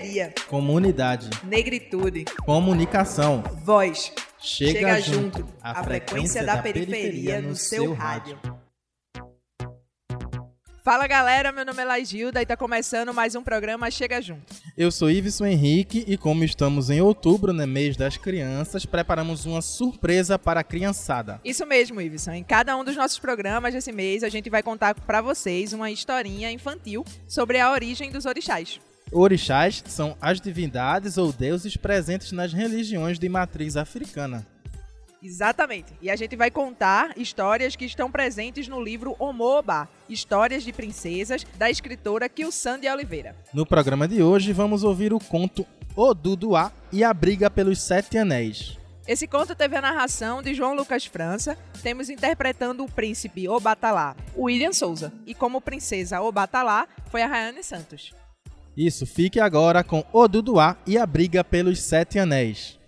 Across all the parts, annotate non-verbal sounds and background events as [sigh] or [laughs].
periferia, comunidade, negritude, comunicação. voz. Chega, junto, a frequência da periferia no seu rádio. Fala galera, meu nome é Laigilda e tá começando mais um programa Chega Junto. Eu sou Iveson Henrique e como estamos em outubro, né, mês das crianças, preparamos uma surpresa para a criançada. Isso mesmo, Iveson. Em cada um dos nossos programas desse mês, a gente vai contar pra vocês uma historinha infantil sobre a origem dos orixás. Orixás são as divindades ou deuses presentes nas religiões de matriz africana. Exatamente. E a gente vai contar histórias que estão presentes no livro Omoba, Histórias de Princesas, da escritora Kilsan de Oliveira. No programa de hoje, vamos ouvir o conto Oduduá e a Briga pelos Sete Anéis. Esse conto teve a narração de João Lucas França. Temos interpretando o príncipe Obatalá, William Souza. E como princesa Obatalá foi a Rayane Santos. Isso, fique agora com Oduduá e a Briga pelos Sete Anéis.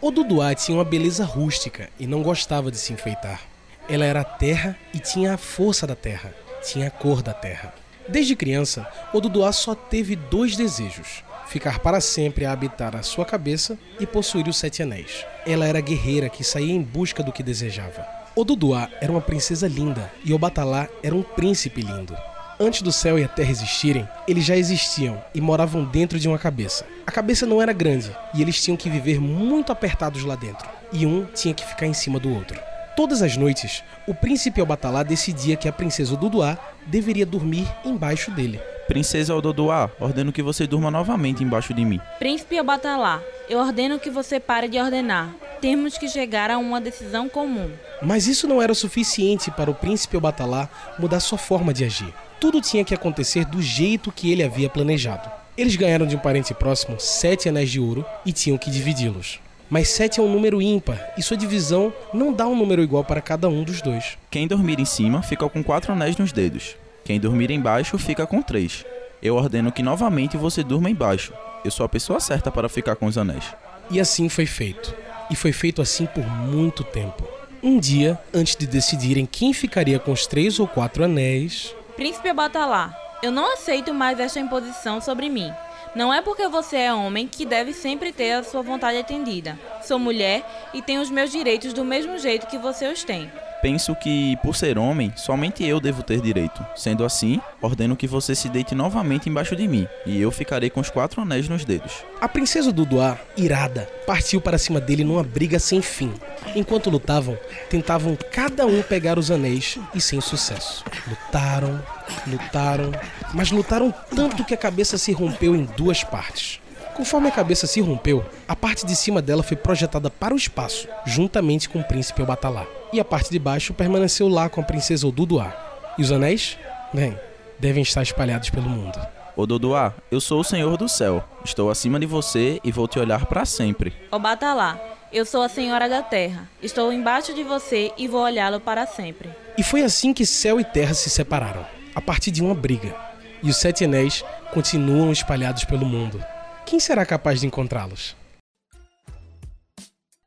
O Duduá tinha uma beleza rústica e não gostava de se enfeitar. Ela era a terra e tinha a força da terra, tinha a cor da terra. Desde criança, o Duduá só teve dois desejos: ficar para sempre a habitar a sua cabeça e possuir os sete anéis. Ela era guerreira que saía em busca do que desejava. O Duduá era uma princesa linda e o Batalá era um príncipe lindo. Antes do céu e a terra existirem, eles já existiam e moravam dentro de uma cabeça. A cabeça não era grande e eles tinham que viver muito apertados lá dentro, e um tinha que ficar em cima do outro. Todas as noites, o príncipe Albatalá decidia que a princesa Duduá deveria dormir embaixo dele. Princesa Ododoá, ordeno que você durma novamente embaixo de mim. Príncipe Obatalá, eu ordeno que você pare de ordenar. Temos que chegar a uma decisão comum. Mas isso não era o suficiente para o príncipe Obatalá mudar sua forma de agir. Tudo tinha que acontecer do jeito que ele havia planejado. Eles ganharam de um parente próximo sete anéis de ouro e tinham que dividi-los. Mas sete é um número ímpar e sua divisão não dá um número igual para cada um dos dois. Quem dormir em cima fica com quatro anéis nos dedos. Quem dormir embaixo fica com três. Eu ordeno que novamente você durma embaixo. Eu sou a pessoa certa para ficar com os anéis. E assim foi feito. E foi feito assim por muito tempo. Um dia, antes de decidirem quem ficaria com os três ou quatro anéis, Príncipe Obatalá, eu não aceito mais esta imposição sobre mim. Não é porque você é homem que deve sempre ter a sua vontade atendida. Sou mulher e tenho os meus direitos do mesmo jeito que você os tem. Penso que, por ser homem, somente eu devo ter direito. Sendo assim, ordeno que você se deite novamente embaixo de mim, e eu ficarei com os quatro anéis nos dedos. a princesa Duduá, irada, partiu para cima dele numa briga sem fim. Enquanto lutavam, tentavam cada um pegar os anéis e sem sucesso. Lutaram, lutaram, mas lutaram tanto que a cabeça se rompeu em duas partes. Conforme a cabeça se rompeu, a parte de cima dela foi projetada para o espaço, juntamente com o príncipe Obatalá. E a parte de baixo permaneceu lá com a princesa Oduduá. E os anéis? Bem, devem estar espalhados pelo mundo. Ododoá, eu sou o Senhor do Céu. Estou acima de você e vou te olhar para sempre. Obatalá, eu sou a senhora da terra. Estou embaixo de você e vou olhá-lo para sempre. E foi assim que céu e terra se separaram, a partir de uma briga. E os sete anéis continuam espalhados pelo mundo. Quem será capaz de encontrá-los?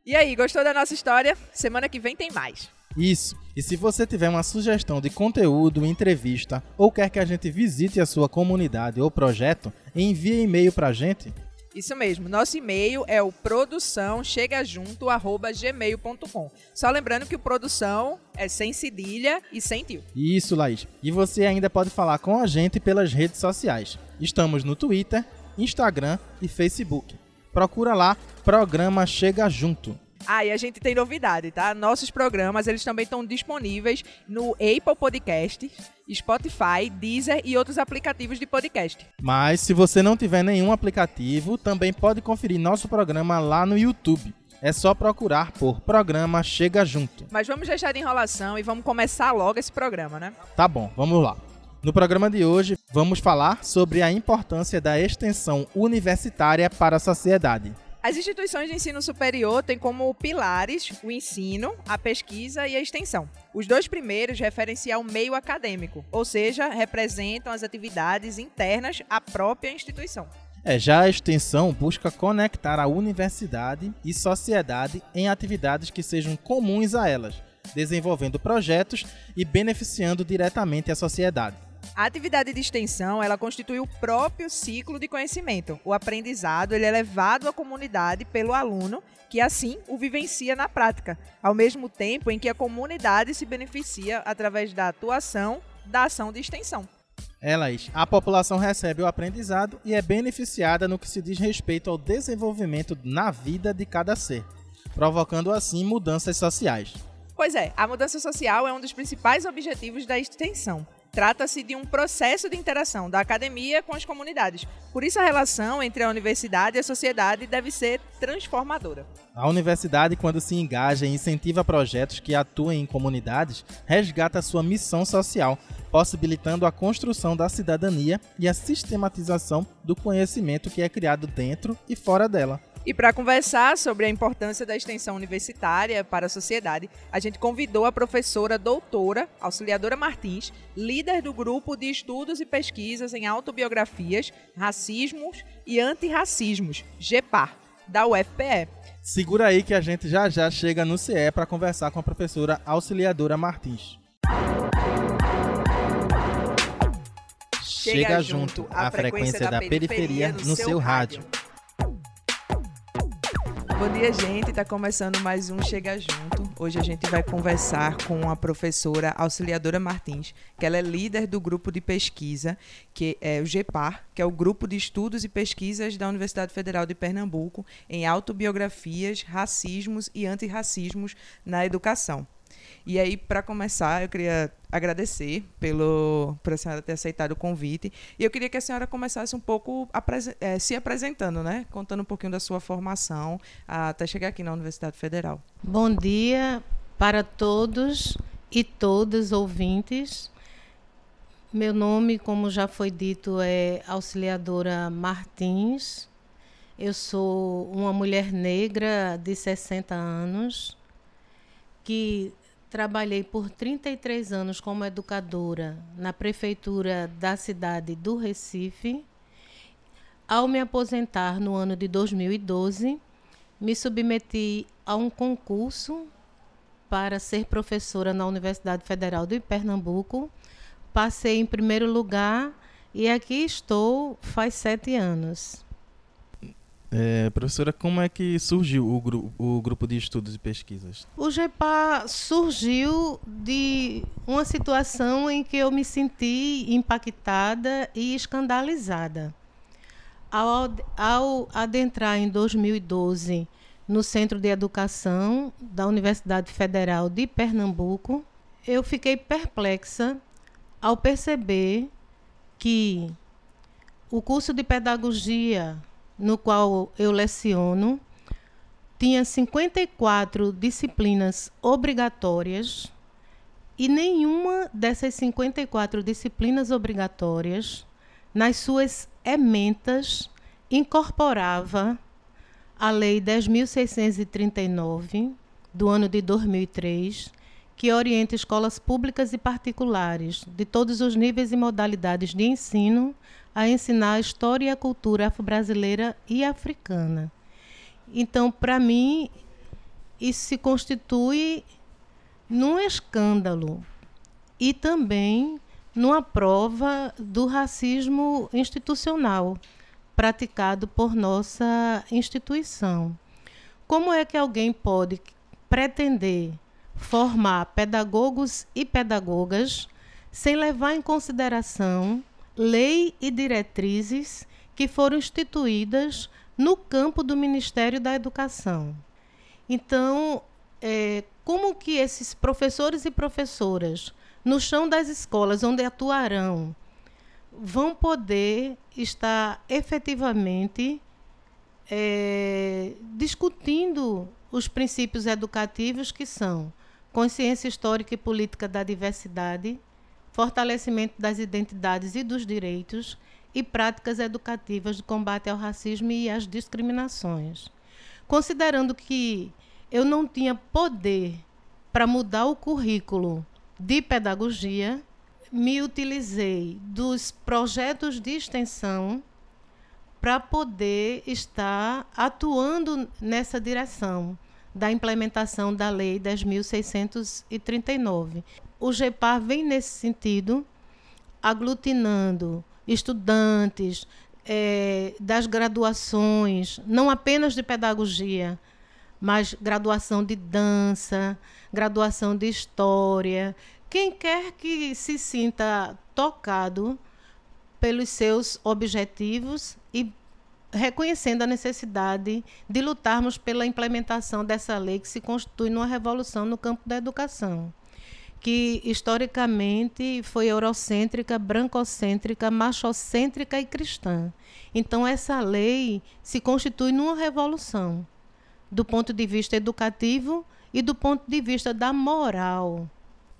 E aí, gostou da nossa história? Semana que vem tem mais. Isso. E se você tiver uma sugestão de conteúdo, entrevista ou quer que a gente visite a sua comunidade ou projeto, envie e-mail pra gente. Isso mesmo, nosso e-mail é o produçãochegajunto@gmail.com. Só lembrando que o produção é sem cedilha e sem tio. Isso, Laís. E você ainda pode falar com a gente pelas redes sociais. Estamos no Twitter, Instagram e Facebook. Procura lá, Programa Chega Junto. Ah, e a gente tem novidade, tá? Nossos programas, eles também estão disponíveis no Apple Podcasts, Spotify, Deezer e outros aplicativos de podcast. Mas se você não tiver nenhum aplicativo, também pode conferir nosso programa lá no YouTube. É só procurar por Programa Chega Junto. Mas vamos deixar de enrolação e vamos começar logo esse programa, né? Tá bom, vamos lá. No programa de hoje, vamos falar sobre a importância da extensão universitária para a sociedade. As instituições de ensino superior têm como pilares o ensino, a pesquisa e a extensão. Os dois primeiros referem-se ao meio acadêmico, ou seja, representam as atividades internas à própria instituição. É, já a extensão busca conectar a universidade e sociedade em atividades que sejam comuns a elas, desenvolvendo projetos e beneficiando diretamente a sociedade. A atividade de extensão, ela constitui o próprio ciclo de conhecimento. O aprendizado, ele é levado à comunidade pelo aluno, que assim o vivencia na prática, ao mesmo tempo em que a comunidade se beneficia através da atuação da ação de extensão. Elas, a população recebe o aprendizado e é beneficiada no que se diz respeito ao desenvolvimento na vida de cada ser, provocando assim mudanças sociais. Pois é, a mudança social é um dos principais objetivos da extensão. Trata-se de um processo de interação da academia com as comunidades. Por isso, a relação entre a universidade e a sociedade deve ser transformadora. A universidade, quando se engaja e incentiva projetos que atuem em comunidades, resgata sua missão social, possibilitando a construção da cidadania e a sistematização do conhecimento que é criado dentro e fora dela. E para conversar sobre a importância da extensão universitária para a sociedade, a gente convidou a professora doutora Auxiliadora Martins, líder do grupo de estudos e pesquisas em autobiografias, racismos e antirracismos, GEPAR, da UFPE. Segura aí que a gente já já chega no CE para conversar com a professora Auxiliadora Martins. Chega, junto a, frequência, da, periferia, no, seu rádio. Bom dia, gente. Está começando mais um Chega Junto. Hoje a gente vai conversar com a professora Auxiliadora Martins, que ela é líder do grupo de pesquisa, que é o GEPAR, que é o Grupo de Estudos e Pesquisas da Universidade Federal de Pernambuco em autobiografias, racismos e antirracismos na educação. E aí, para começar, eu queria agradecer pelo, por a senhora ter aceitado o convite. E eu queria que a senhora começasse um pouco é, se apresentando, né? Contando um pouquinho da sua formação até chegar aqui na Universidade Federal. Bom dia para todos e todas ouvintes. Meu nome, como já foi dito, é Auxiliadora Martins. Eu sou uma mulher negra de 60 anos que Trabalhei por 33 anos como educadora na prefeitura da cidade do Recife. Ao me aposentar no ano de 2012, me submeti a um concurso para ser professora na Universidade Federal de Pernambuco. Passei em primeiro lugar e aqui estou faz sete anos. É, professora, como é que surgiu o, gru o grupo de estudos e pesquisas? O GEPA surgiu de uma situação em que eu me senti impactada e escandalizada. Ao, ao adentrar em 2012 no Centro de Educação da Universidade Federal de Pernambuco, eu fiquei perplexa ao perceber que o curso de pedagogia no qual eu leciono, tinha 54 disciplinas obrigatórias e nenhuma dessas 54 disciplinas obrigatórias, nas suas ementas, incorporava a Lei 10.639, do ano de 2003, que orienta escolas públicas e particulares de todos os níveis e modalidades de ensino a ensinar a história e a cultura afro-brasileira e africana. Então, para mim, isso se constitui num escândalo e também numa prova do racismo institucional praticado por nossa instituição. Como é que alguém pode pretender formar pedagogos e pedagogas sem levar em consideração lei e diretrizes que foram instituídas no campo do Ministério da Educação. Então, é, como que esses professores e professoras, no chão das escolas onde atuarão, vão poder estar efetivamente é, discutindo os princípios educativos que são consciência histórica e política da diversidade, fortalecimento das identidades e dos direitos e práticas educativas de combate ao racismo e às discriminações. Considerando que eu não tinha poder para mudar o currículo de pedagogia, me utilizei dos projetos de extensão para poder estar atuando nessa direção, da implementação da Lei 10.639. O GEPAR vem nesse sentido, aglutinando estudantes é, das graduações, não apenas de pedagogia, mas graduação de dança, graduação de história. Quem quer que se sinta tocado pelos seus objetivos e reconhecendo a necessidade de lutarmos pela implementação dessa lei que se constitui numa revolução no campo da educação, que historicamente foi eurocêntrica, brancocêntrica, machocêntrica e cristã. Então essa lei se constitui numa revolução do ponto de vista educativo e do ponto de vista da moral.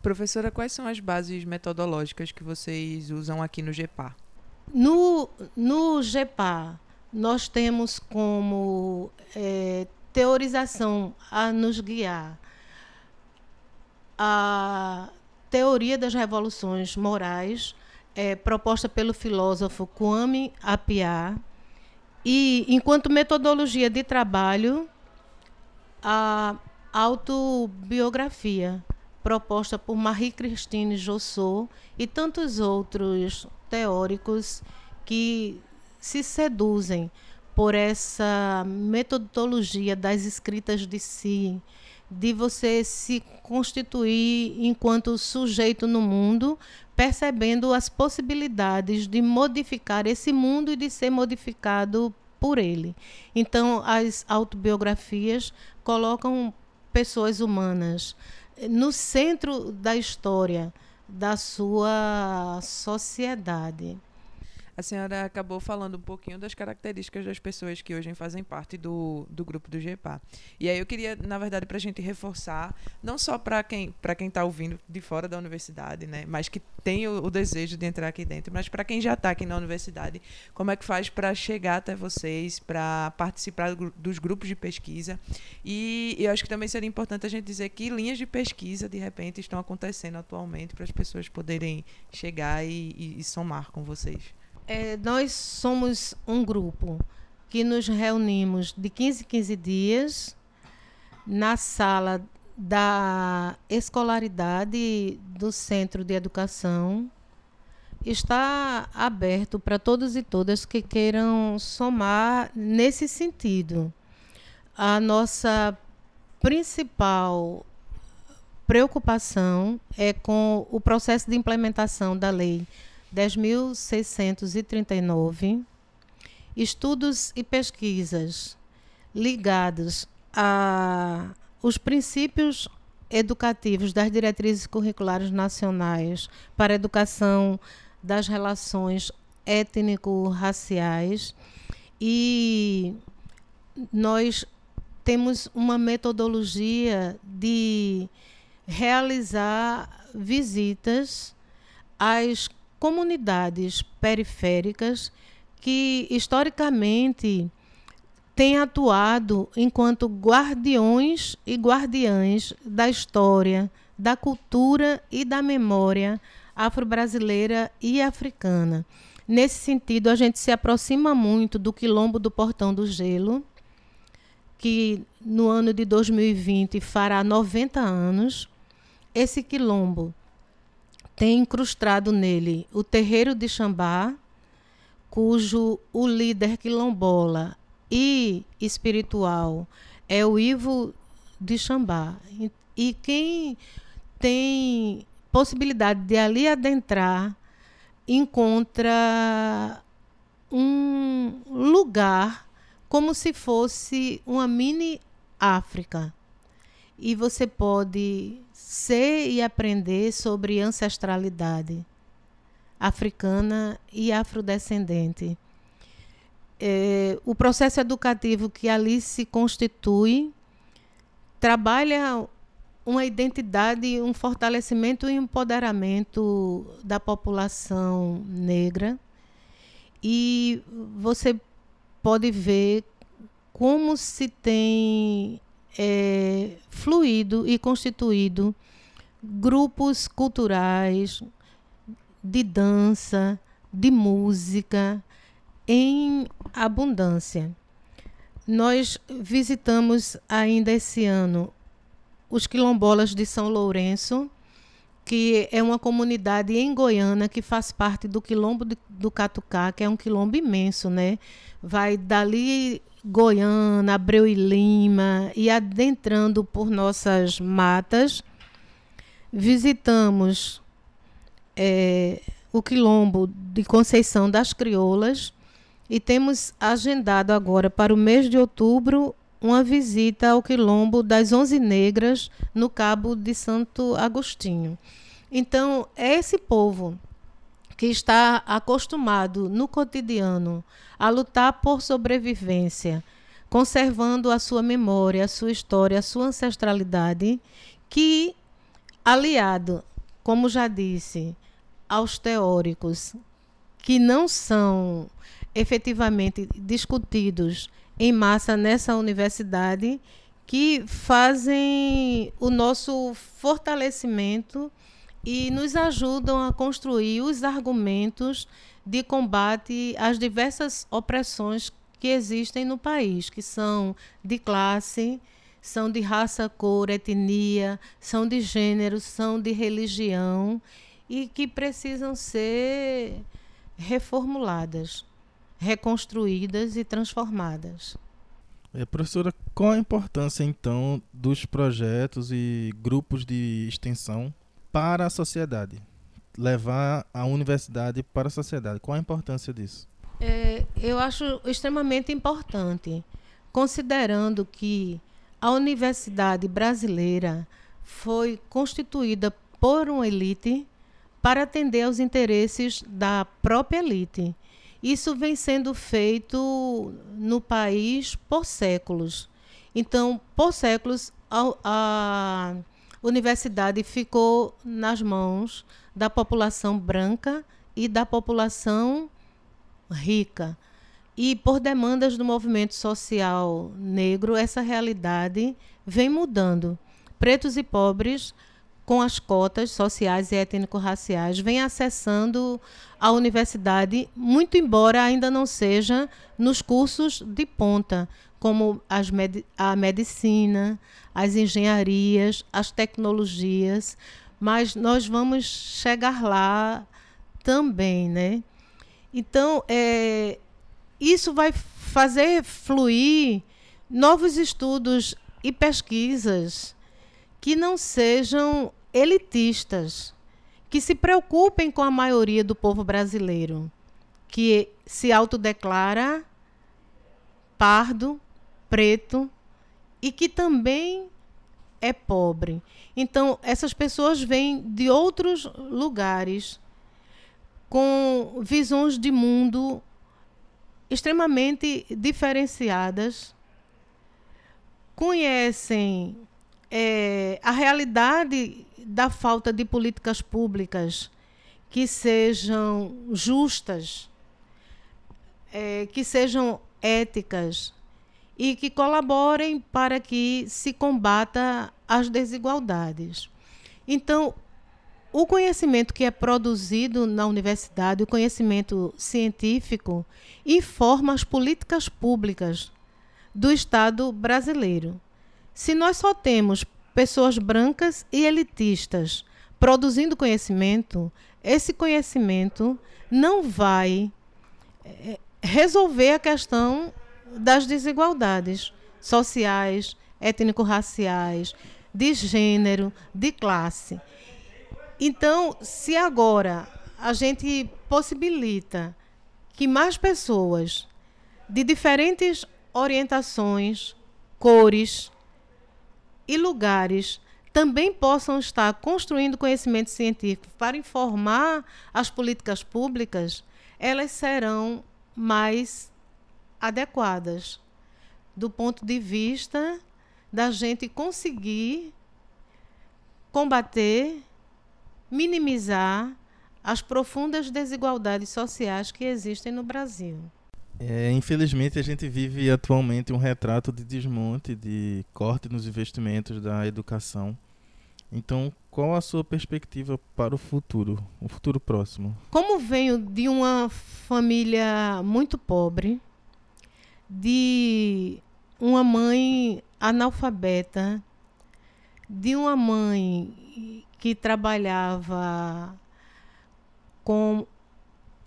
Professora, quais são as bases metodológicas que vocês usam aqui no GEPAR? No, no GEPAR, nós temos como é, teorização a nos guiar. A teoria das revoluções morais é, proposta pelo filósofo Kwame Appiah e enquanto metodologia de trabalho a autobiografia proposta por Marie-Christine Jossot e tantos outros teóricos que se seduzem por essa metodologia das escritas de si, de você se constituir enquanto sujeito no mundo, percebendo as possibilidades de modificar esse mundo e de ser modificado por ele. Então, as autobiografias colocam pessoas humanas no centro da história da sua sociedade. A senhora acabou falando um pouquinho das características das pessoas que hoje fazem parte do, do grupo do GEPA. E aí eu queria, na verdade, para a gente reforçar, não só para quem para quem está ouvindo de fora da universidade, né, mas que tem o, o desejo de entrar aqui dentro, mas para quem já está aqui na universidade, como é que faz para chegar até vocês, para participar do, dos grupos de pesquisa? E, eu acho que também seria importante a gente dizer que linhas de pesquisa, de repente, estão acontecendo atualmente para as pessoas poderem chegar e, e, e somar com vocês. É, nós somos um grupo que nos reunimos de 15 em 15 dias na sala da escolaridade do Centro de Educação. Está aberto para todos e todas que queiram somar nesse sentido. A nossa principal preocupação é com o processo de implementação da lei 10.639, estudos e pesquisas ligados a os princípios educativos das diretrizes curriculares nacionais para a educação das relações étnico-raciais e nós temos uma metodologia de realizar visitas às comunidades periféricas que historicamente têm atuado enquanto guardiões e guardiãs da história, da cultura e da memória afro-brasileira e africana. Nesse sentido, a gente se aproxima muito do Quilombo do Portão do Gelo, que no ano de 2020 fará 90 anos. Esse quilombo tem incrustado nele o terreiro de Xambá, cujo o líder quilombola e espiritual é o Ivo de Xambá. E quem tem possibilidade de ali adentrar encontra um lugar como se fosse uma mini África. E você pode ser e aprender sobre ancestralidade africana e afrodescendente. É, o processo educativo que ali se constitui trabalha uma identidade, um fortalecimento e empoderamento da população negra. E você pode ver como se tem é, fluído e constituído grupos culturais de dança, de música em abundância. nós visitamos ainda esse ano os quilombolas de São Lourenço, que é uma comunidade em Goiânia que faz parte do quilombo do Catucá, que é um quilombo imenso, né? Vai dali Goiânia, Abreu e Lima e adentrando por nossas matas. Visitamos é, o quilombo de Conceição das Crioulas e temos agendado agora para o mês de outubro uma visita ao quilombo das Onze Negras no Cabo de Santo Agostinho. Então, é esse povo que está acostumado no cotidiano a lutar por sobrevivência, conservando a sua memória, a sua história, a sua ancestralidade, que, aliado, como já disse, aos teóricos que não são efetivamente discutidos em massa nessa universidade, que fazem o nosso fortalecimento e nos ajudam a construir os argumentos de combate às diversas opressões que existem no país, que são de classe, são de raça, cor, etnia, são de gênero, são de religião e que precisam ser reformuladas, reconstruídas e transformadas. É, professora, qual a importância então dos projetos e grupos de extensão para a sociedade? Levar a universidade para a sociedade. Qual a importância disso? É, eu acho extremamente importante, considerando que a universidade brasileira foi constituída por uma elite para atender aos interesses da própria elite. Isso vem sendo feito no país por séculos. Então, por séculos, a, a universidade ficou nas mãos da população branca e da população rica. E por demandas do movimento social negro, essa realidade vem mudando. Pretos e pobres, com as cotas sociais e étnico-raciais, vêm acessando a universidade, muito embora ainda não seja nos cursos de ponta, como med a medicina, as engenharias, as tecnologias, mas nós vamos chegar lá também, né? Então, é, isso vai fazer fluir novos estudos e pesquisas que não sejam elitistas, que se preocupem com a maioria do povo brasileiro, que se autodeclara pardo, preto e que também é pobre. Então, essas pessoas vêm de outros lugares com visões de mundo extremamente diferenciadas, conhecem é, a realidade da falta de políticas públicas que sejam justas, é, que sejam éticas, e que colaborem para que se combata as desigualdades. Então, o conhecimento que é produzido na universidade, o conhecimento científico, informa as políticas públicas do Estado brasileiro. Se nós só temos pessoas brancas e elitistas produzindo conhecimento, esse conhecimento não vai eh, resolver a questão das desigualdades sociais, étnico-raciais, de gênero, de classe. Então, se agora a gente possibilita que mais pessoas de diferentes orientações, cores e lugares também possam estar construindo conhecimento científico para informar as políticas públicas, elas serão mais adequadas do ponto de vista da gente conseguir combater, minimizar as profundas desigualdades sociais que existem no Brasil. É, infelizmente, a gente vive atualmente um retrato de desmonte, de corte nos investimentos da educação. Então, qual a sua perspectiva para o futuro, o futuro próximo? Como venho de uma família muito pobre, de uma mãe analfabeta, de uma mãe que trabalhava com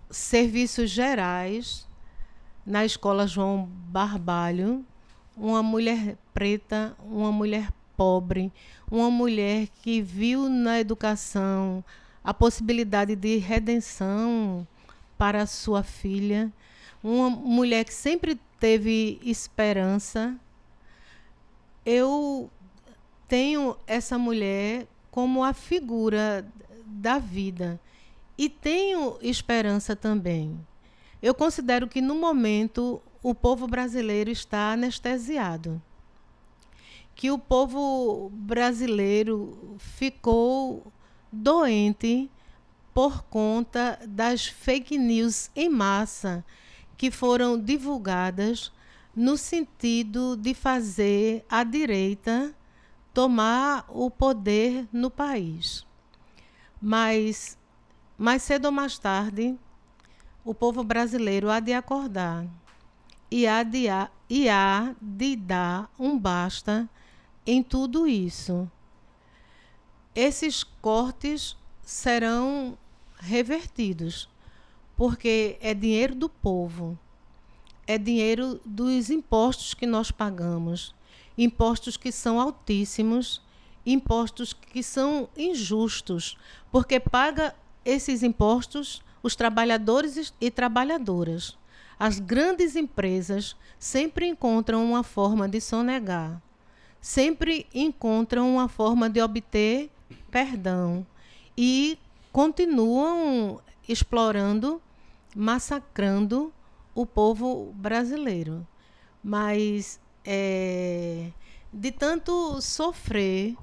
serviços gerais na escola João Barbalho, uma mulher preta, uma mulher pobre, uma mulher que viu na educação a possibilidade de redenção para sua filha, uma mulher que sempre teve esperança. Eu tenho essa mulher como a figura da vida e tenho esperança também. Eu considero que no momento o povo brasileiro está anestesiado. Que o povo brasileiro ficou doente por conta das fake news em massa que foram divulgadas no sentido de fazer a direita tomar o poder no país. Mas mais cedo ou mais tarde, o povo brasileiro há de acordar e há de, e há de dar um basta em tudo isso. Esses cortes serão revertidos, porque é dinheiro do povo, é dinheiro dos impostos que nós pagamos, impostos que são altíssimos, impostos que são injustos, porque paga esses impostos os trabalhadores e trabalhadoras. As grandes empresas sempre encontram uma forma de sonegar, sempre encontram uma forma de obter perdão e continuam explorando, massacrando o povo brasileiro. Mas é, de tanto sofrer,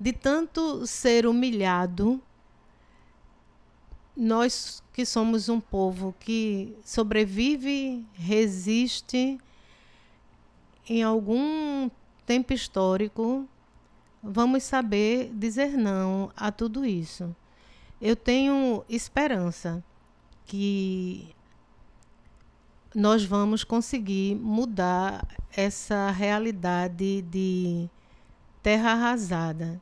de tanto ser humilhado, nós que somos um povo que sobrevive, resiste em algum tempo histórico, vamos saber dizer não a tudo isso. Eu tenho esperança que nós vamos conseguir mudar essa realidade de terra arrasada.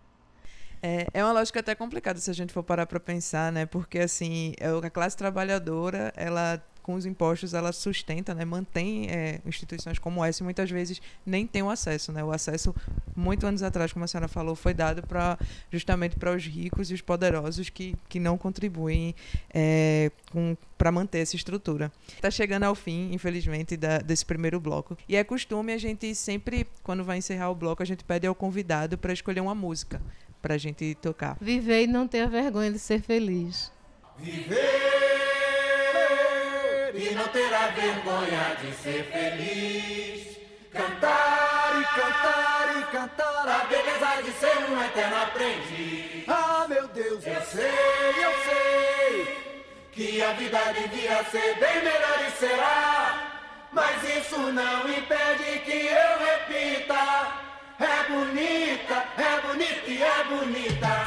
É, é uma lógica até complicada se a gente for parar para pensar, né? Porque assim, é a classe trabalhadora, ela com os impostos ela sustenta, né, mantém é, instituições como essa e muitas vezes nem tem o acesso, né? O acesso muito anos atrás, como a senhora falou, foi dado para justamente para os ricos e os poderosos que, que não contribuem é, para manter essa estrutura. Está chegando ao fim, infelizmente, da, desse primeiro bloco e é costume a gente sempre, quando vai encerrar o bloco, a gente pede ao convidado para escolher uma música para a gente tocar. Viver e não ter vergonha de ser feliz. Viver e não terá vergonha de ser feliz. Cantar e cantar e cantar a beleza de ser um eterno aprendiz. Ah, meu Deus, eu sei, eu sei que a vida devia ser bem melhor e será. Mas isso não impede que eu repita. É bonita, é bonita e é bonita.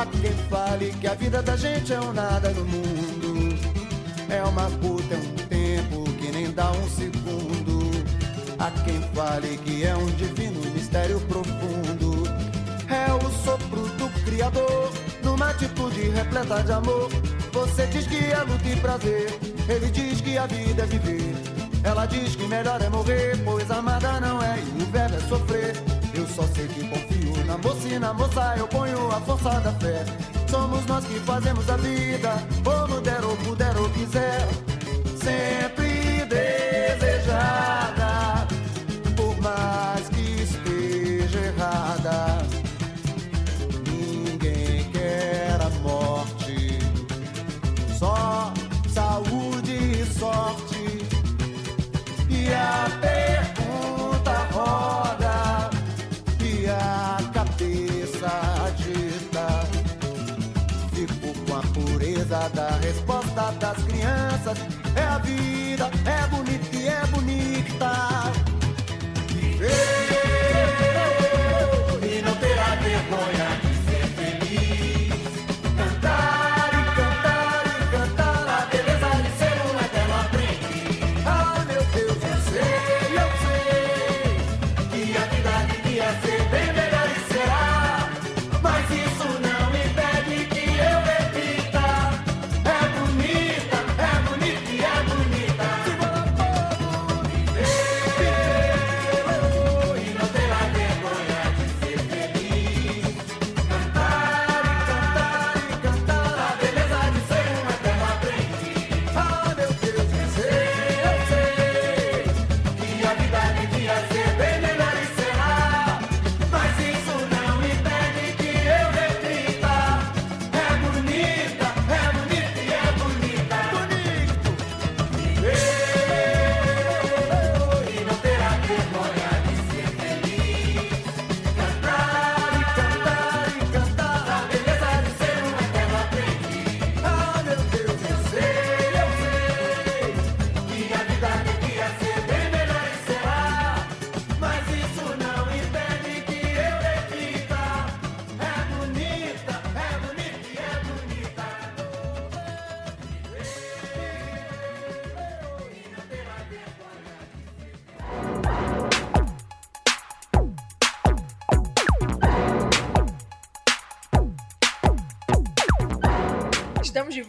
Há quem fale que a vida da gente é um nada no mundo. É uma puta, é um tempo que nem dá um segundo. Há quem fale que é um divino mistério profundo. É o sopro do Criador, numa atitude repleta de amor. Você diz que é luta e prazer, ele diz que a vida é viver. Ela diz que melhor é morrer, pois amada não é e o verbo é sofrer. Eu só sei que confio na moça e na moça eu ponho a força da fé. Somos nós que fazemos a vida, como der ou puder ou quiser. Sempre das crianças. É a vida, é bonita e é bonita. Viver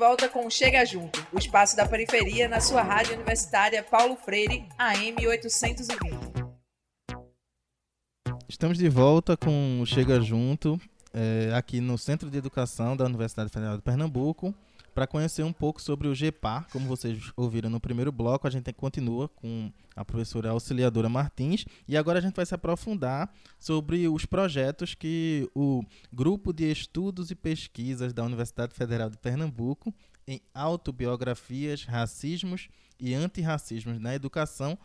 volta com Chega Junto, o espaço da periferia na sua rádio universitária Paulo Freire, AM 820. Estamos de volta com Chega Junto, eh, aqui no Centro de Educação da Universidade Federal de Pernambuco, para conhecer um pouco sobre o GEPAR. Como vocês ouviram no primeiro bloco, a gente continua com a professora auxiliadora Martins e agora a gente vai se aprofundar sobre os projetos que o Grupo de Estudos e Pesquisas da Universidade Federal de Pernambuco em autobiografias, racismos e antirracismos na educação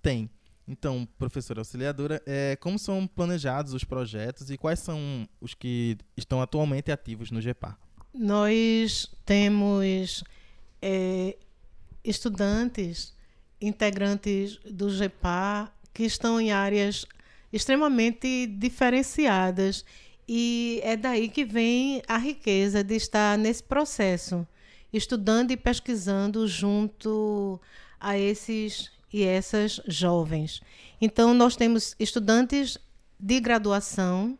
tem. Então, professora auxiliadora, é, como são planejados os projetos e quais são os que estão atualmente ativos no GEPAR? Nós temos eh, estudantes, integrantes do GEPAR, que estão em áreas extremamente diferenciadas. E é daí que vem a riqueza de estar nesse processo, estudando e pesquisando junto a esses e essas jovens. Então, nós temos estudantes de graduação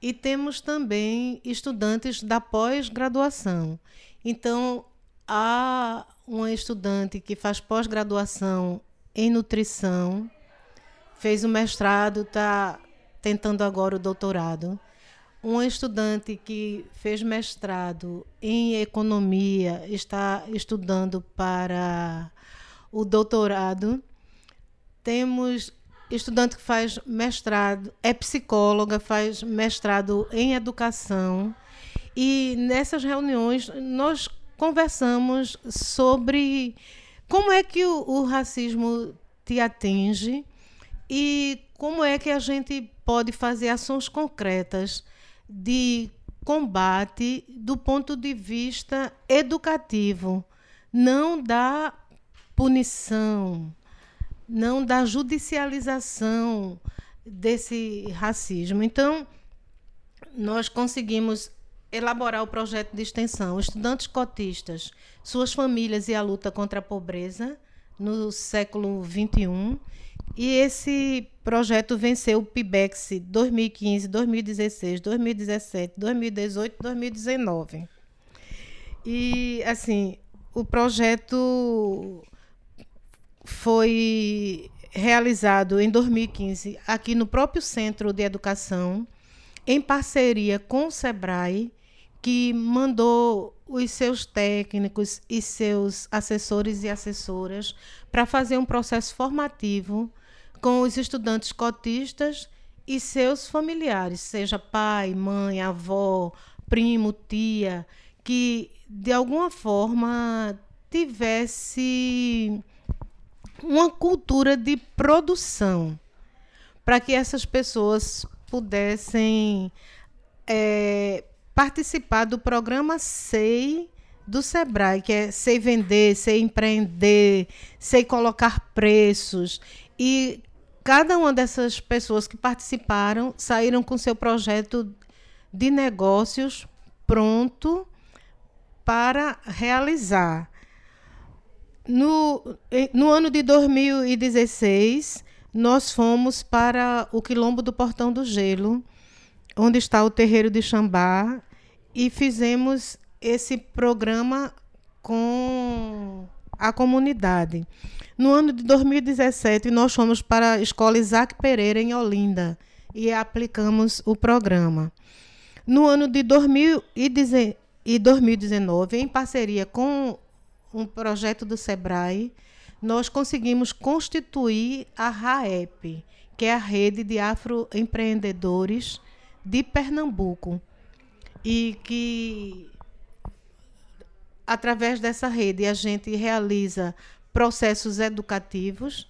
e temos também estudantes da pós-graduação. Então, há uma estudante que faz pós-graduação em nutrição, fez o mestrado, está tentando agora o doutorado. Uma estudante que fez mestrado em economia, está estudando para o doutorado. Temos estudante que faz mestrado, é psicóloga, faz mestrado em educação. E nessas reuniões nós conversamos sobre como é que o, o racismo te atinge e como é que a gente pode fazer ações concretas de combate do ponto de vista educativo, não da punição, não da judicialização desse racismo. Então, nós conseguimos elaborar o projeto de extensão Estudantes Cotistas, Suas Famílias e a Luta contra a Pobreza no século XXI. E esse projeto venceu o PIBEX 2015, 2016, 2017, 2018 2019. E, assim, o projeto foi realizado em 2015 aqui no próprio Centro de Educação, em parceria com o Sebrae, que mandou os seus técnicos e seus assessores e assessoras para fazer um processo formativo com os estudantes cotistas e seus familiares, seja pai, mãe, avó, primo, tia, que de alguma forma tivesse uma cultura de produção para que essas pessoas pudessem é, participar do programa SEI do Sebrae, que é Sei Vender, Sei Empreender, Sei Colocar Preços. E cada uma dessas pessoas que participaram saíram com seu projeto de negócios pronto para realizar. No, no ano de 2016, nós fomos para o Quilombo do Portão do Gelo, onde está o terreiro de Xambá, e fizemos esse programa com a comunidade. No ano de 2017, nós fomos para a Escola Isaac Pereira, em Olinda, e aplicamos o programa. No ano de 2019, em parceria com um projeto do SEBRAE, nós conseguimos constituir a RAEP, que é a Rede de Afroempreendedores de Pernambuco. E que, através dessa rede, a gente realiza processos educativos,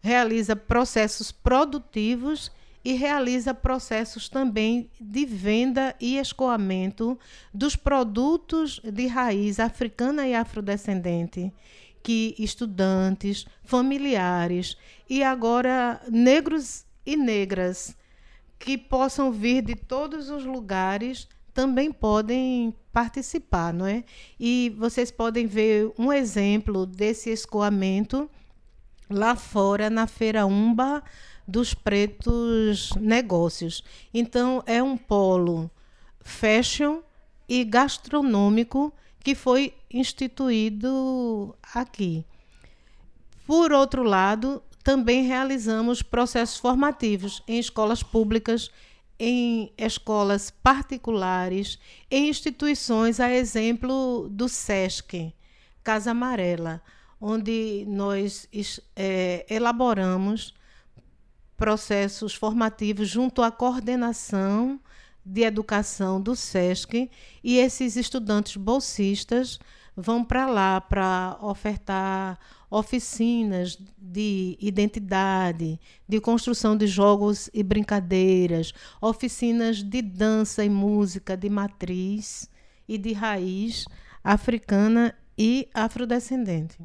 realiza processos produtivos e realiza processos também de venda e escoamento dos produtos de raiz africana e afrodescendente que estudantes, familiares e agora negros e negras que possam vir de todos os lugares também podem participar, não é? E vocês podem ver um exemplo desse escoamento lá fora na Feira Umba dos Pretos Negócios. Então é um polo fashion e gastronômico que foi instituído aqui. Por outro lado, também realizamos processos formativos em escolas públicas, em escolas particulares, em instituições, a exemplo do SESC, Casa Amarela, onde nós é, elaboramos processos formativos junto à coordenação de educação do SESC e esses estudantes bolsistas vão para lá para ofertar oficinas de identidade, de construção de jogos e brincadeiras, oficinas de dança e música de matriz e de raiz africana e afrodescendente.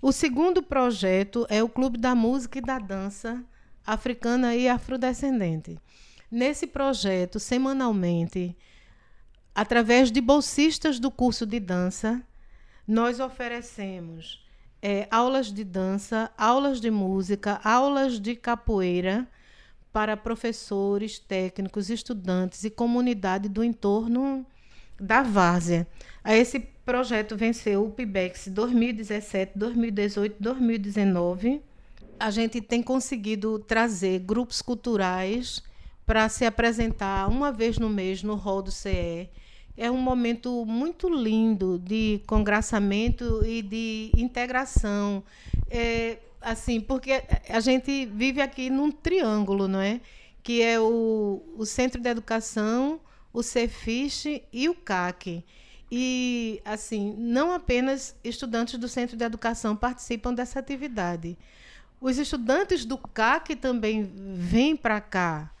O segundo projeto é o Clube da Música e da Dança Africana e Afrodescendente Nesse projeto, semanalmente, através de bolsistas do curso de dança, nós oferecemos é, aulas de dança, aulas de música, aulas de capoeira para professores, técnicos, estudantes e comunidade do entorno da várzea. Esse projeto venceu o PIBEX 2017, 2018, 2019. A gente tem conseguido trazer grupos culturais para se apresentar uma vez no mês no hall do CE. É um momento muito lindo de congraçamento e de integração. É, assim, porque a gente vive aqui num triângulo, não é? Que é o, o Centro de Educação, o Cefiche e o CAC. E, assim, não apenas estudantes do Centro de Educação participam dessa atividade. Os estudantes do CAC também vêm para cá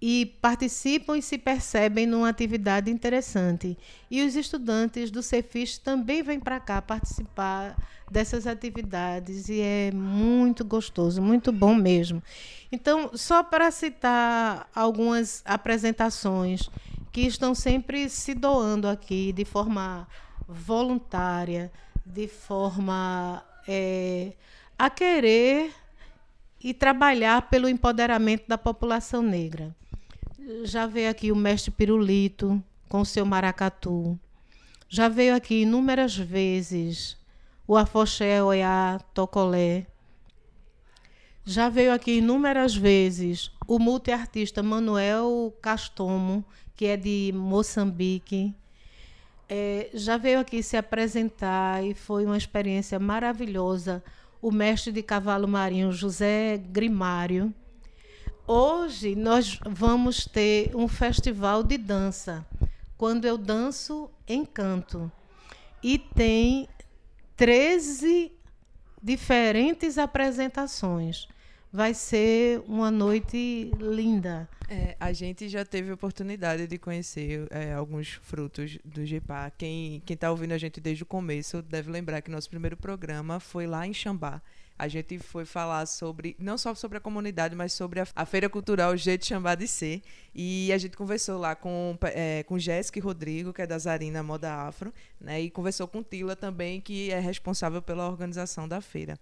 e participam e se percebem numa atividade interessante. E os estudantes do Cefis também vêm para cá participar dessas atividades e é muito gostoso, muito bom mesmo. Então, só para citar algumas apresentações que estão sempre se doando aqui de forma voluntária, de forma é, a querer e trabalhar pelo empoderamento da população negra. Já veio aqui o mestre Pirulito com seu maracatu. Já veio aqui inúmeras vezes o afoxé oiá tocolé. Já veio aqui inúmeras vezes o multiartista Manuel Castomo, que é de Moçambique. É, já veio aqui se apresentar e foi uma experiência maravilhosa. O mestre de cavalo marinho José Grimário. Hoje nós vamos ter um festival de dança, quando eu danço encanto. E tem 13 diferentes apresentações. Vai ser uma noite linda. É, a gente já teve oportunidade de conhecer é, alguns frutos do GEPA. Quem está ouvindo a gente desde o começo deve lembrar que nosso primeiro programa foi lá em Xambá. A gente foi falar sobre, não só sobre a comunidade, mas sobre a, a Feira Cultural Jeito Xambá de Ser. E a gente conversou lá com, é, com Jéssica e Rodrigo, que é da Zarina Moda Afro, né? e conversou com Tila também, que é responsável pela organização da feira.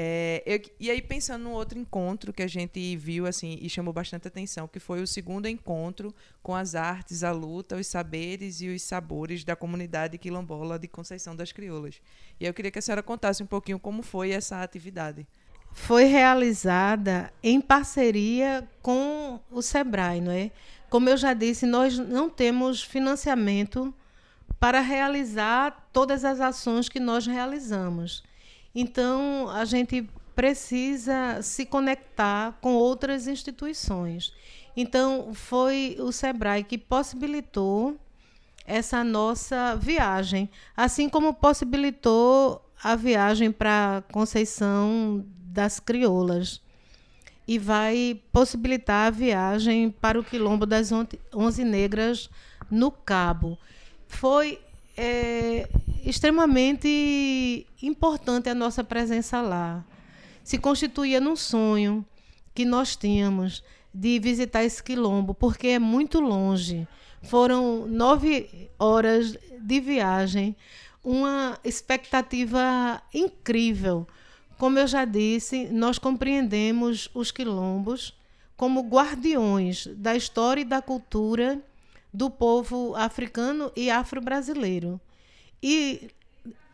É, eu, e aí, pensando no outro encontro que a gente viu assim e chamou bastante atenção, que foi o segundo encontro com as artes, a luta, os saberes e os sabores da comunidade quilombola de Conceição das Crioulas. E eu queria que a senhora contasse um pouquinho como foi essa atividade. Foi realizada em parceria com o SEBRAE, não é? Como eu já disse, nós não temos financiamento para realizar todas as ações que nós realizamos. Então, a gente precisa se conectar com outras instituições. Então, foi o SEBRAE que possibilitou essa nossa viagem, assim como possibilitou a viagem para Conceição das Crioulas. E vai possibilitar a viagem para o Quilombo das Onze Negras no Cabo. Foi é extremamente importante a nossa presença lá. Se constituía num sonho que nós tínhamos de visitar esse quilombo, porque é muito longe. Foram nove horas de viagem, uma expectativa incrível. Como eu já disse, nós compreendemos os quilombos como guardiões da história e da cultura do povo africano e afro-brasileiro. E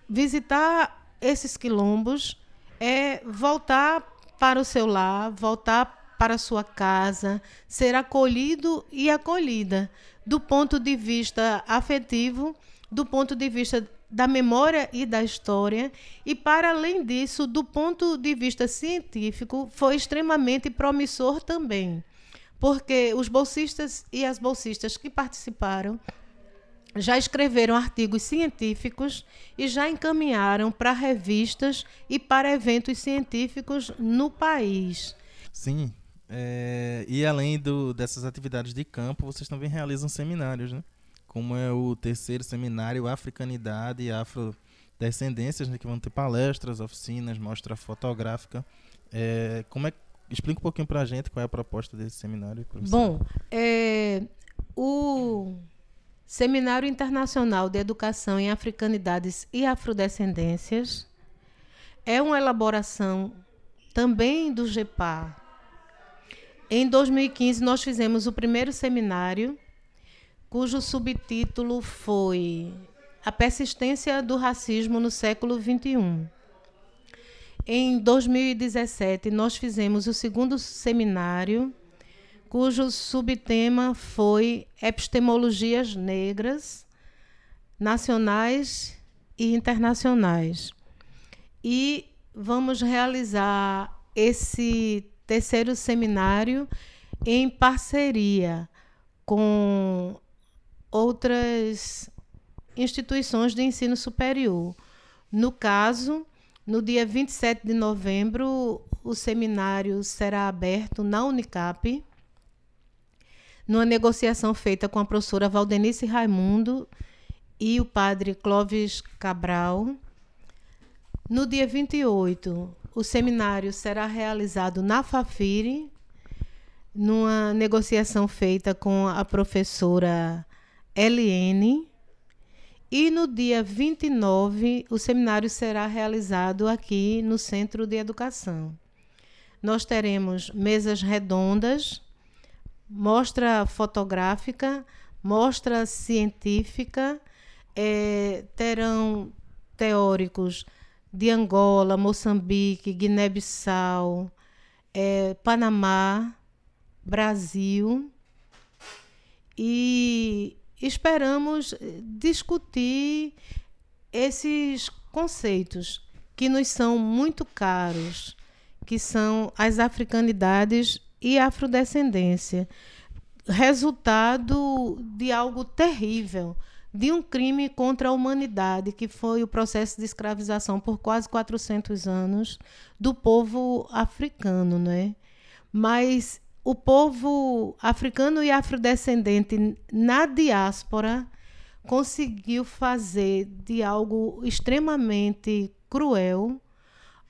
visitar esses quilombos é voltar para o seu lar, voltar para a sua casa, ser acolhido e acolhida do ponto de vista afetivo, do ponto de vista da memória e da história, e para além disso, do ponto de vista científico, foi extremamente promissor também porque os bolsistas e as bolsistas que participaram já escreveram artigos científicos e já encaminharam para revistas e para eventos científicos no país. Sim. É, e além do, dessas atividades de campo, vocês também realizam seminários, né? Como é o terceiro seminário Africanidade e Afrodescendências, né, que vão ter palestras, oficinas, mostra fotográfica. É, como é Explica um pouquinho para a gente qual é a proposta desse seminário. Bom, é, o Seminário Internacional de Educação em Africanidades e Afrodescendências é uma elaboração também do GEPA. Em 2015, nós fizemos o primeiro seminário, cujo subtítulo foi A Persistência do Racismo no Século XXI. Em 2017, nós fizemos o segundo seminário, cujo subtema foi Epistemologias Negras, Nacionais e Internacionais. E vamos realizar esse terceiro seminário em parceria com outras instituições de ensino superior. No caso, no dia 27 de novembro, o seminário será aberto na Unicap, numa negociação feita com a professora Valdenice Raimundo e o padre Clóvis Cabral. No dia 28, o seminário será realizado na Fafiri, numa negociação feita com a professora Eliene e no dia 29, o seminário será realizado aqui no Centro de Educação. Nós teremos mesas redondas, mostra fotográfica, mostra científica, é, terão teóricos de Angola, Moçambique, Guiné-Bissau, é, Panamá, Brasil e esperamos discutir esses conceitos que nos são muito caros, que são as africanidades e a afrodescendência, resultado de algo terrível, de um crime contra a humanidade, que foi o processo de escravização por quase 400 anos do povo africano, né? Mas o povo africano e afrodescendente na diáspora conseguiu fazer de algo extremamente cruel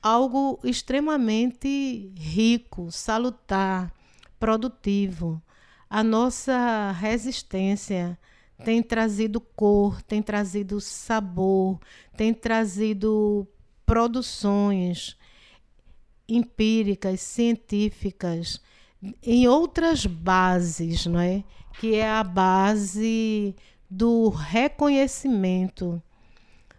algo extremamente rico, salutar, produtivo. A nossa resistência tem trazido cor, tem trazido sabor, tem trazido produções empíricas, científicas, em outras bases, não é? Que é a base do reconhecimento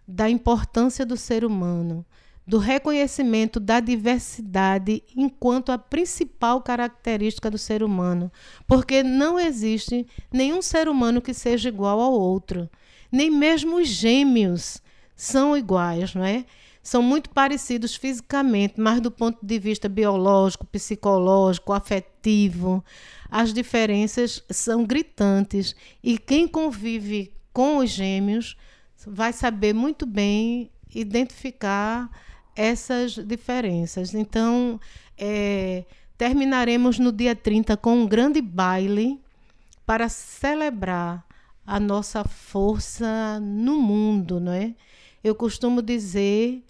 da importância do ser humano, do reconhecimento da diversidade enquanto a principal característica do ser humano, porque não existe nenhum ser humano que seja igual ao outro, nem mesmo os gêmeos são iguais, não é? São muito parecidos fisicamente, mas do ponto de vista biológico, psicológico, afetivo, as diferenças são gritantes e quem convive com os gêmeos vai saber muito bem identificar essas diferenças. Então, é, terminaremos no dia 30 com um grande baile para celebrar a nossa força no mundo, não é? Eu costumo dizer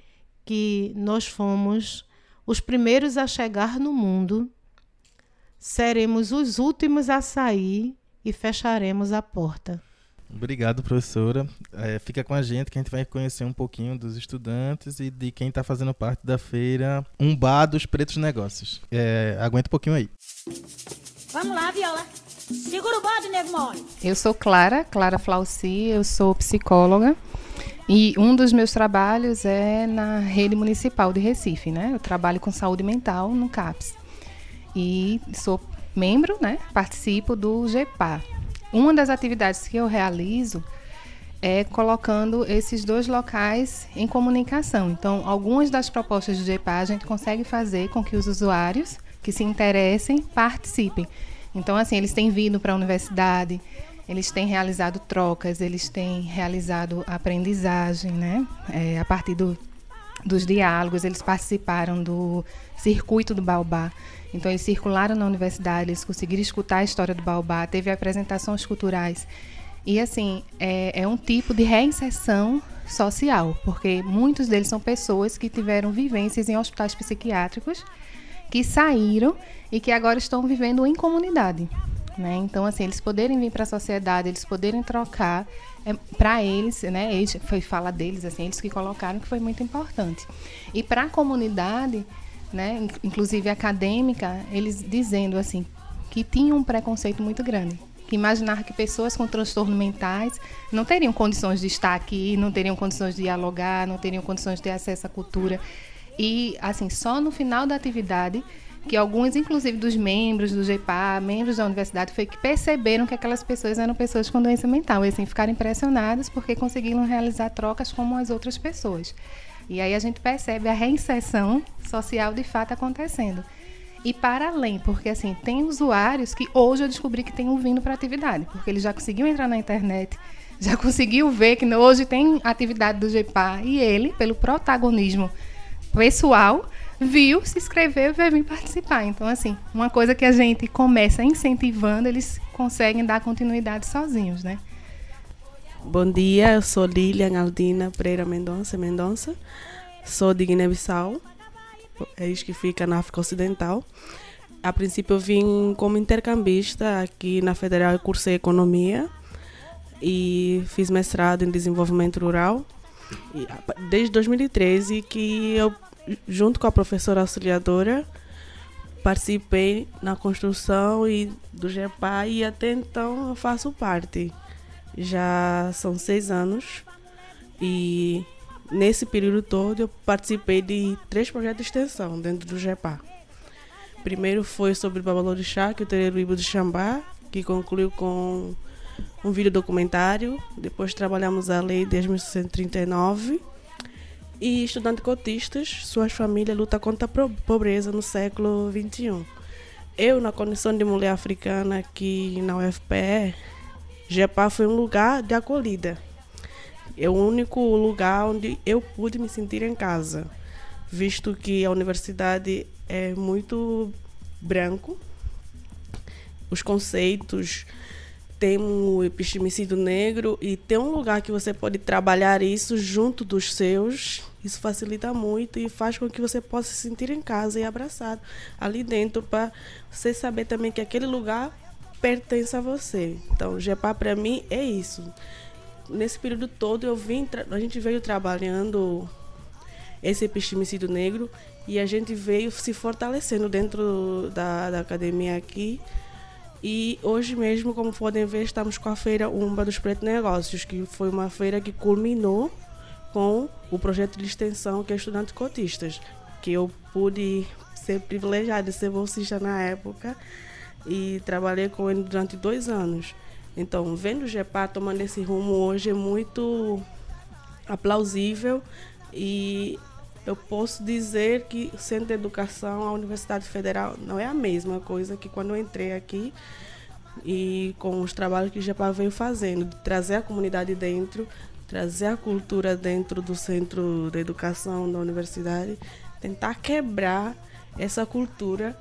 que nós fomos os primeiros a chegar no mundo, seremos os últimos a sair e fecharemos a porta. Obrigado, professora. É, fica com a gente que a gente vai conhecer um pouquinho dos estudantes e de quem está fazendo parte da feira Umbá dos Pretos Negócios. É, aguenta um pouquinho aí. Vamos lá, Viola. Segura o bode, nego mole. Eu sou Clara, Clara Flauci, eu sou psicóloga. E um dos meus trabalhos é na rede municipal de Recife, né? Eu trabalho com saúde mental no CAPS. E sou membro, né? Participo do GEPA, uma das atividades que eu realizo é colocando esses dois locais em comunicação. Então, algumas das propostas do GEPA a gente consegue fazer com que os usuários que se interessem participem. Então, assim, eles têm vindo para a universidade, eles têm realizado trocas, eles têm realizado aprendizagem, né? É, a partir do, dos diálogos, eles participaram do circuito do Baobá. Então eles circularam na universidade, eles conseguiram escutar a história do Baobá, teve apresentações culturais. E assim, é, é um tipo de reinserção social, porque muitos deles são pessoas que tiveram vivências em hospitais psiquiátricos, que saíram e que agora estão vivendo em comunidade. Né? Então, assim, eles poderem vir para a sociedade, eles poderem trocar, é, para eles, né? Eles, foi fala deles, assim, eles que colocaram que foi muito importante. E para a comunidade, né, inclusive acadêmica, eles dizendo assim que tinham um preconceito muito grande. Que imaginar que pessoas com transtornos mentais não teriam condições de estar aqui, não teriam condições de dialogar, não teriam condições de ter acesso à cultura. E, assim, só no final da atividade que alguns, inclusive dos membros do GEPA, membros da universidade, foi que perceberam que aquelas pessoas eram pessoas com doença mental. E assim, ficaram impressionados porque conseguiram realizar trocas como as outras pessoas. E aí a gente percebe a reinserção social de fato acontecendo. E para além, porque assim, tem usuários que hoje eu descobri que têm vindo para atividade, porque ele já conseguiu entrar na internet, já [laughs] conseguiu ver que hoje tem atividade do GEPA e ele, pelo protagonismo pessoal, viu, se inscreveu e vai vir participar. Então, assim, uma coisa que a gente começa incentivando, eles conseguem dar continuidade sozinhos, né? Bom dia, eu sou Lilian Aldina Pereira Mendonça Mendonça, sou de Guiné-Bissau, é isso que fica na África Ocidental. A princípio eu vim como intercambista aqui na Federal e cursei Economia e fiz mestrado em Desenvolvimento Rural. Desde 2013 que eu, junto com a professora auxiliadora, participei na construção e do GEPA e até então eu faço parte já são seis anos e nesse período todo eu participei de três projetos de extensão dentro do GEPA. primeiro foi sobre o Babalorixá, que é o terreiro Ibo de Xambá, que concluiu com um vídeo documentário. Depois trabalhamos a Lei 10.639. E estudantes cotistas, suas famílias lutam contra a pobreza no século XXI. Eu, na condição de mulher africana aqui na UFPE, Jepá foi um lugar de acolhida. É o único lugar onde eu pude me sentir em casa, visto que a universidade é muito branco, os conceitos tem um epistemicídio negro e tem um lugar que você pode trabalhar isso junto dos seus, isso facilita muito e faz com que você possa se sentir em casa e abraçado ali dentro para você saber também que aquele lugar pertence a você. Então, GEPA para mim é isso. Nesse período todo eu vim, a gente veio trabalhando esse epistemicídio negro e a gente veio se fortalecendo dentro da, da academia aqui e hoje mesmo, como podem ver, estamos com a feira Umba dos Pretos Negócios, que foi uma feira que culminou com o projeto de extensão que é Estudantes Cotistas, que eu pude ser privilegiada de ser bolsista na época e trabalhei com ele durante dois anos. Então, vendo o GEPA tomando esse rumo hoje é muito aplausível e eu posso dizer que o Centro de Educação, a Universidade Federal, não é a mesma coisa que quando eu entrei aqui e com os trabalhos que o JEPA veio fazendo, de trazer a comunidade dentro, trazer a cultura dentro do Centro de Educação da Universidade, tentar quebrar essa cultura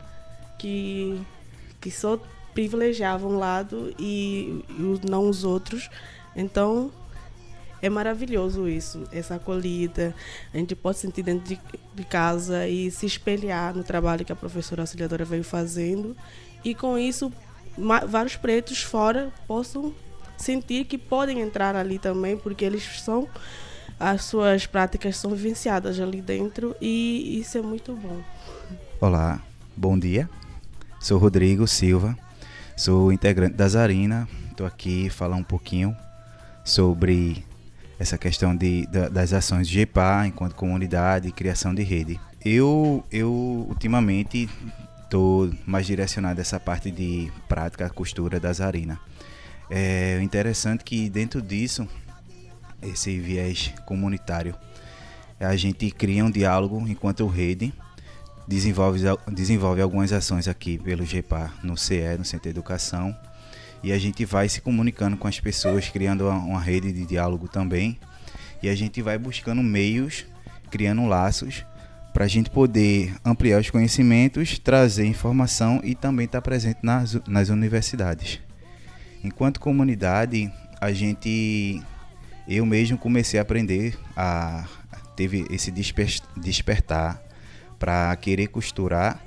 que, que só privilegiava um lado e, e não os outros. Então, é maravilhoso isso, essa acolhida. A gente pode sentir dentro de, de casa e se espelhar no trabalho que a professora auxiliadora veio fazendo. E com isso, vários pretos fora possam sentir que podem entrar ali também, porque eles são as suas práticas são vivenciadas ali dentro e isso é muito bom. Olá, bom dia. Sou Rodrigo Silva, sou integrante da Zarina. Estou aqui falar um pouquinho sobre essa questão de, da, das ações de GEPA enquanto comunidade e criação de rede. Eu, eu ultimamente estou mais direcionado a essa parte de prática, costura da Zarina. É interessante que dentro disso, esse viés comunitário, a gente cria um diálogo enquanto rede, desenvolve, desenvolve algumas ações aqui pelo GEPA no CE, no Centro de Educação, e a gente vai se comunicando com as pessoas, criando uma, uma rede de diálogo também. E a gente vai buscando meios, criando laços para a gente poder ampliar os conhecimentos, trazer informação e também estar tá presente nas, nas universidades. Enquanto comunidade, a gente, eu mesmo comecei a aprender, a teve esse desper, despertar para querer costurar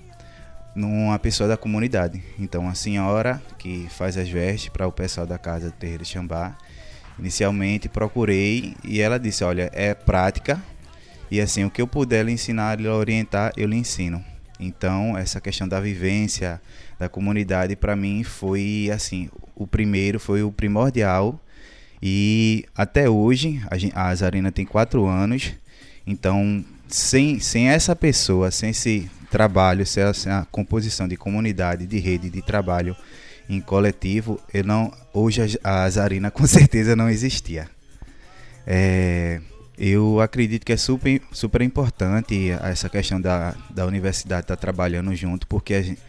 numa pessoa da comunidade. Então, a senhora que faz as vestes para o pessoal da casa do Terreiro Xambá, inicialmente procurei e ela disse: Olha, é prática e assim, o que eu puder lhe ensinar, lhe orientar, eu lhe ensino. Então, essa questão da vivência da comunidade para mim foi assim, o primeiro foi o primordial e até hoje a Zarina tem quatro anos, então sem, sem essa pessoa, sem esse trabalho, sem a, sem a composição de comunidade, de rede, de trabalho em coletivo, eu não, hoje a, a Zarina [laughs] com certeza não existia. É, eu acredito que é super, super importante essa questão da, da universidade estar tá trabalhando junto, porque a gente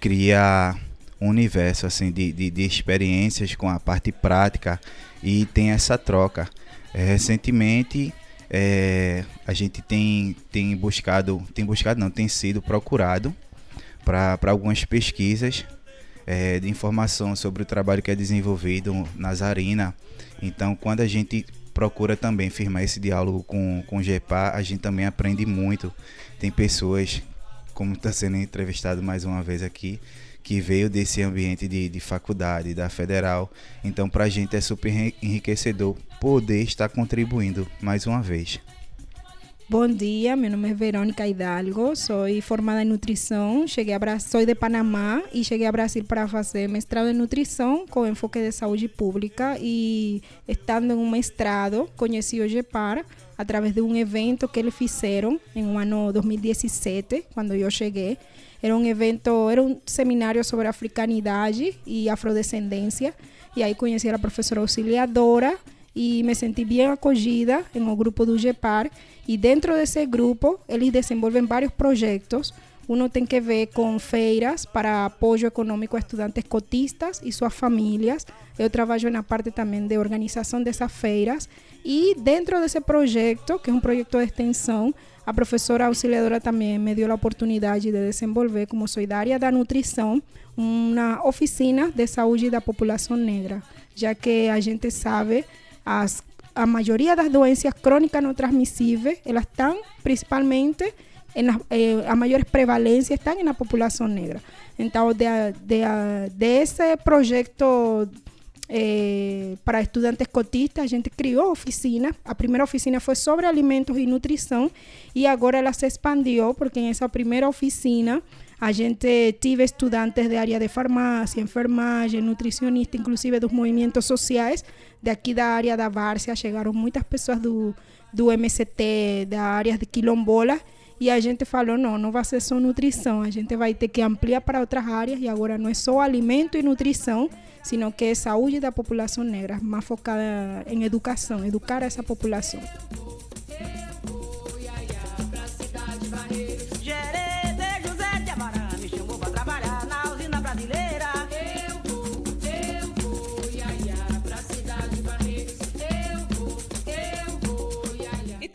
cria um universo assim de, de, de experiências com a parte prática e tem essa troca. É, recentemente é, a gente tem, tem buscado, tem buscado não, tem sido procurado para algumas pesquisas é, de informação sobre o trabalho que é desenvolvido na Zarina. Então, quando a gente procura também firmar esse diálogo com, com o GEPA, a gente também aprende muito. Tem pessoas, como está sendo entrevistado mais uma vez aqui, que veio desse ambiente de, de faculdade, da federal. Então, para a gente é super enriquecedor poder estar contribuindo mais uma vez. Bom dia, meu nome é Verônica Hidalgo, sou formada em nutrição, cheguei a sou de Panamá e cheguei a Brasil para fazer mestrado em nutrição com enfoque de saúde pública e estando em um mestrado conheci o GEPAR através de um evento que eles fizeram em um ano 2017, quando eu cheguei. Era um evento, era um seminário sobre africanidade e afrodescendência. E aí conheci a professora auxiliadora e me senti bem acolhida no grupo do GEPAR. E dentro desse grupo, eles desenvolvem vários projetos. Um tem que ver com feiras para apoio econômico a estudantes cotistas e suas famílias. Eu trabalho na parte também de organização dessas feiras. E dentro desse projeto, que é um projeto de extensão, a professora auxiliadora também me deu a oportunidade de desenvolver, como sou da área da nutrição, uma oficina de saúde da população negra, já que a gente sabe as a maioria das doenças crônicas não transmissíveis, elas estão principalmente en eh, a maiores prevalências estão na população negra. Então, de, de, de esse projeto eh, para estudantes cotistas, a gente criou oficina. A primeira oficina foi sobre alimentos e nutrição e agora ela se expandiu porque em essa primeira oficina a gente tive estudantes de área de farmácia, enfermagem, nutricionista, inclusive dos movimentos sociais de aqui da área da Várzea. Chegaram muitas pessoas do, do MCT, da área de quilombola e a gente falou, não, não vai ser só nutrição, a gente vai ter que ampliar para outras áreas e agora não é só alimento e nutrição, sino que é saúde da população negra, mais focada em educação, educar essa população.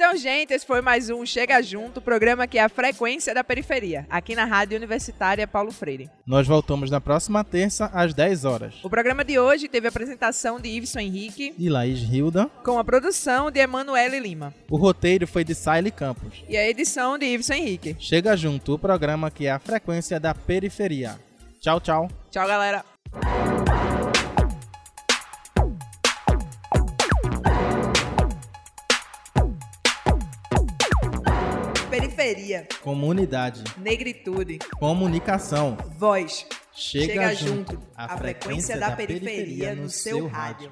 Então, gente, esse foi mais um Chega Junto, programa que é a frequência da periferia, aqui na Rádio Universitária Paulo Freire. Nós voltamos na próxima terça, às 10 horas. O programa de hoje teve a apresentação de Iveson Henrique e Laís Hilda, com a produção de Emanuele Lima. O roteiro foi de Saile Campos. E a edição de Iveson Henrique. Chega Junto, o programa que é a frequência da periferia. Tchau, tchau. Tchau, galera. Periferia, comunidade, negritude, comunicação, voz. Chega, Chega junto, junto, a frequência da periferia no seu rádio.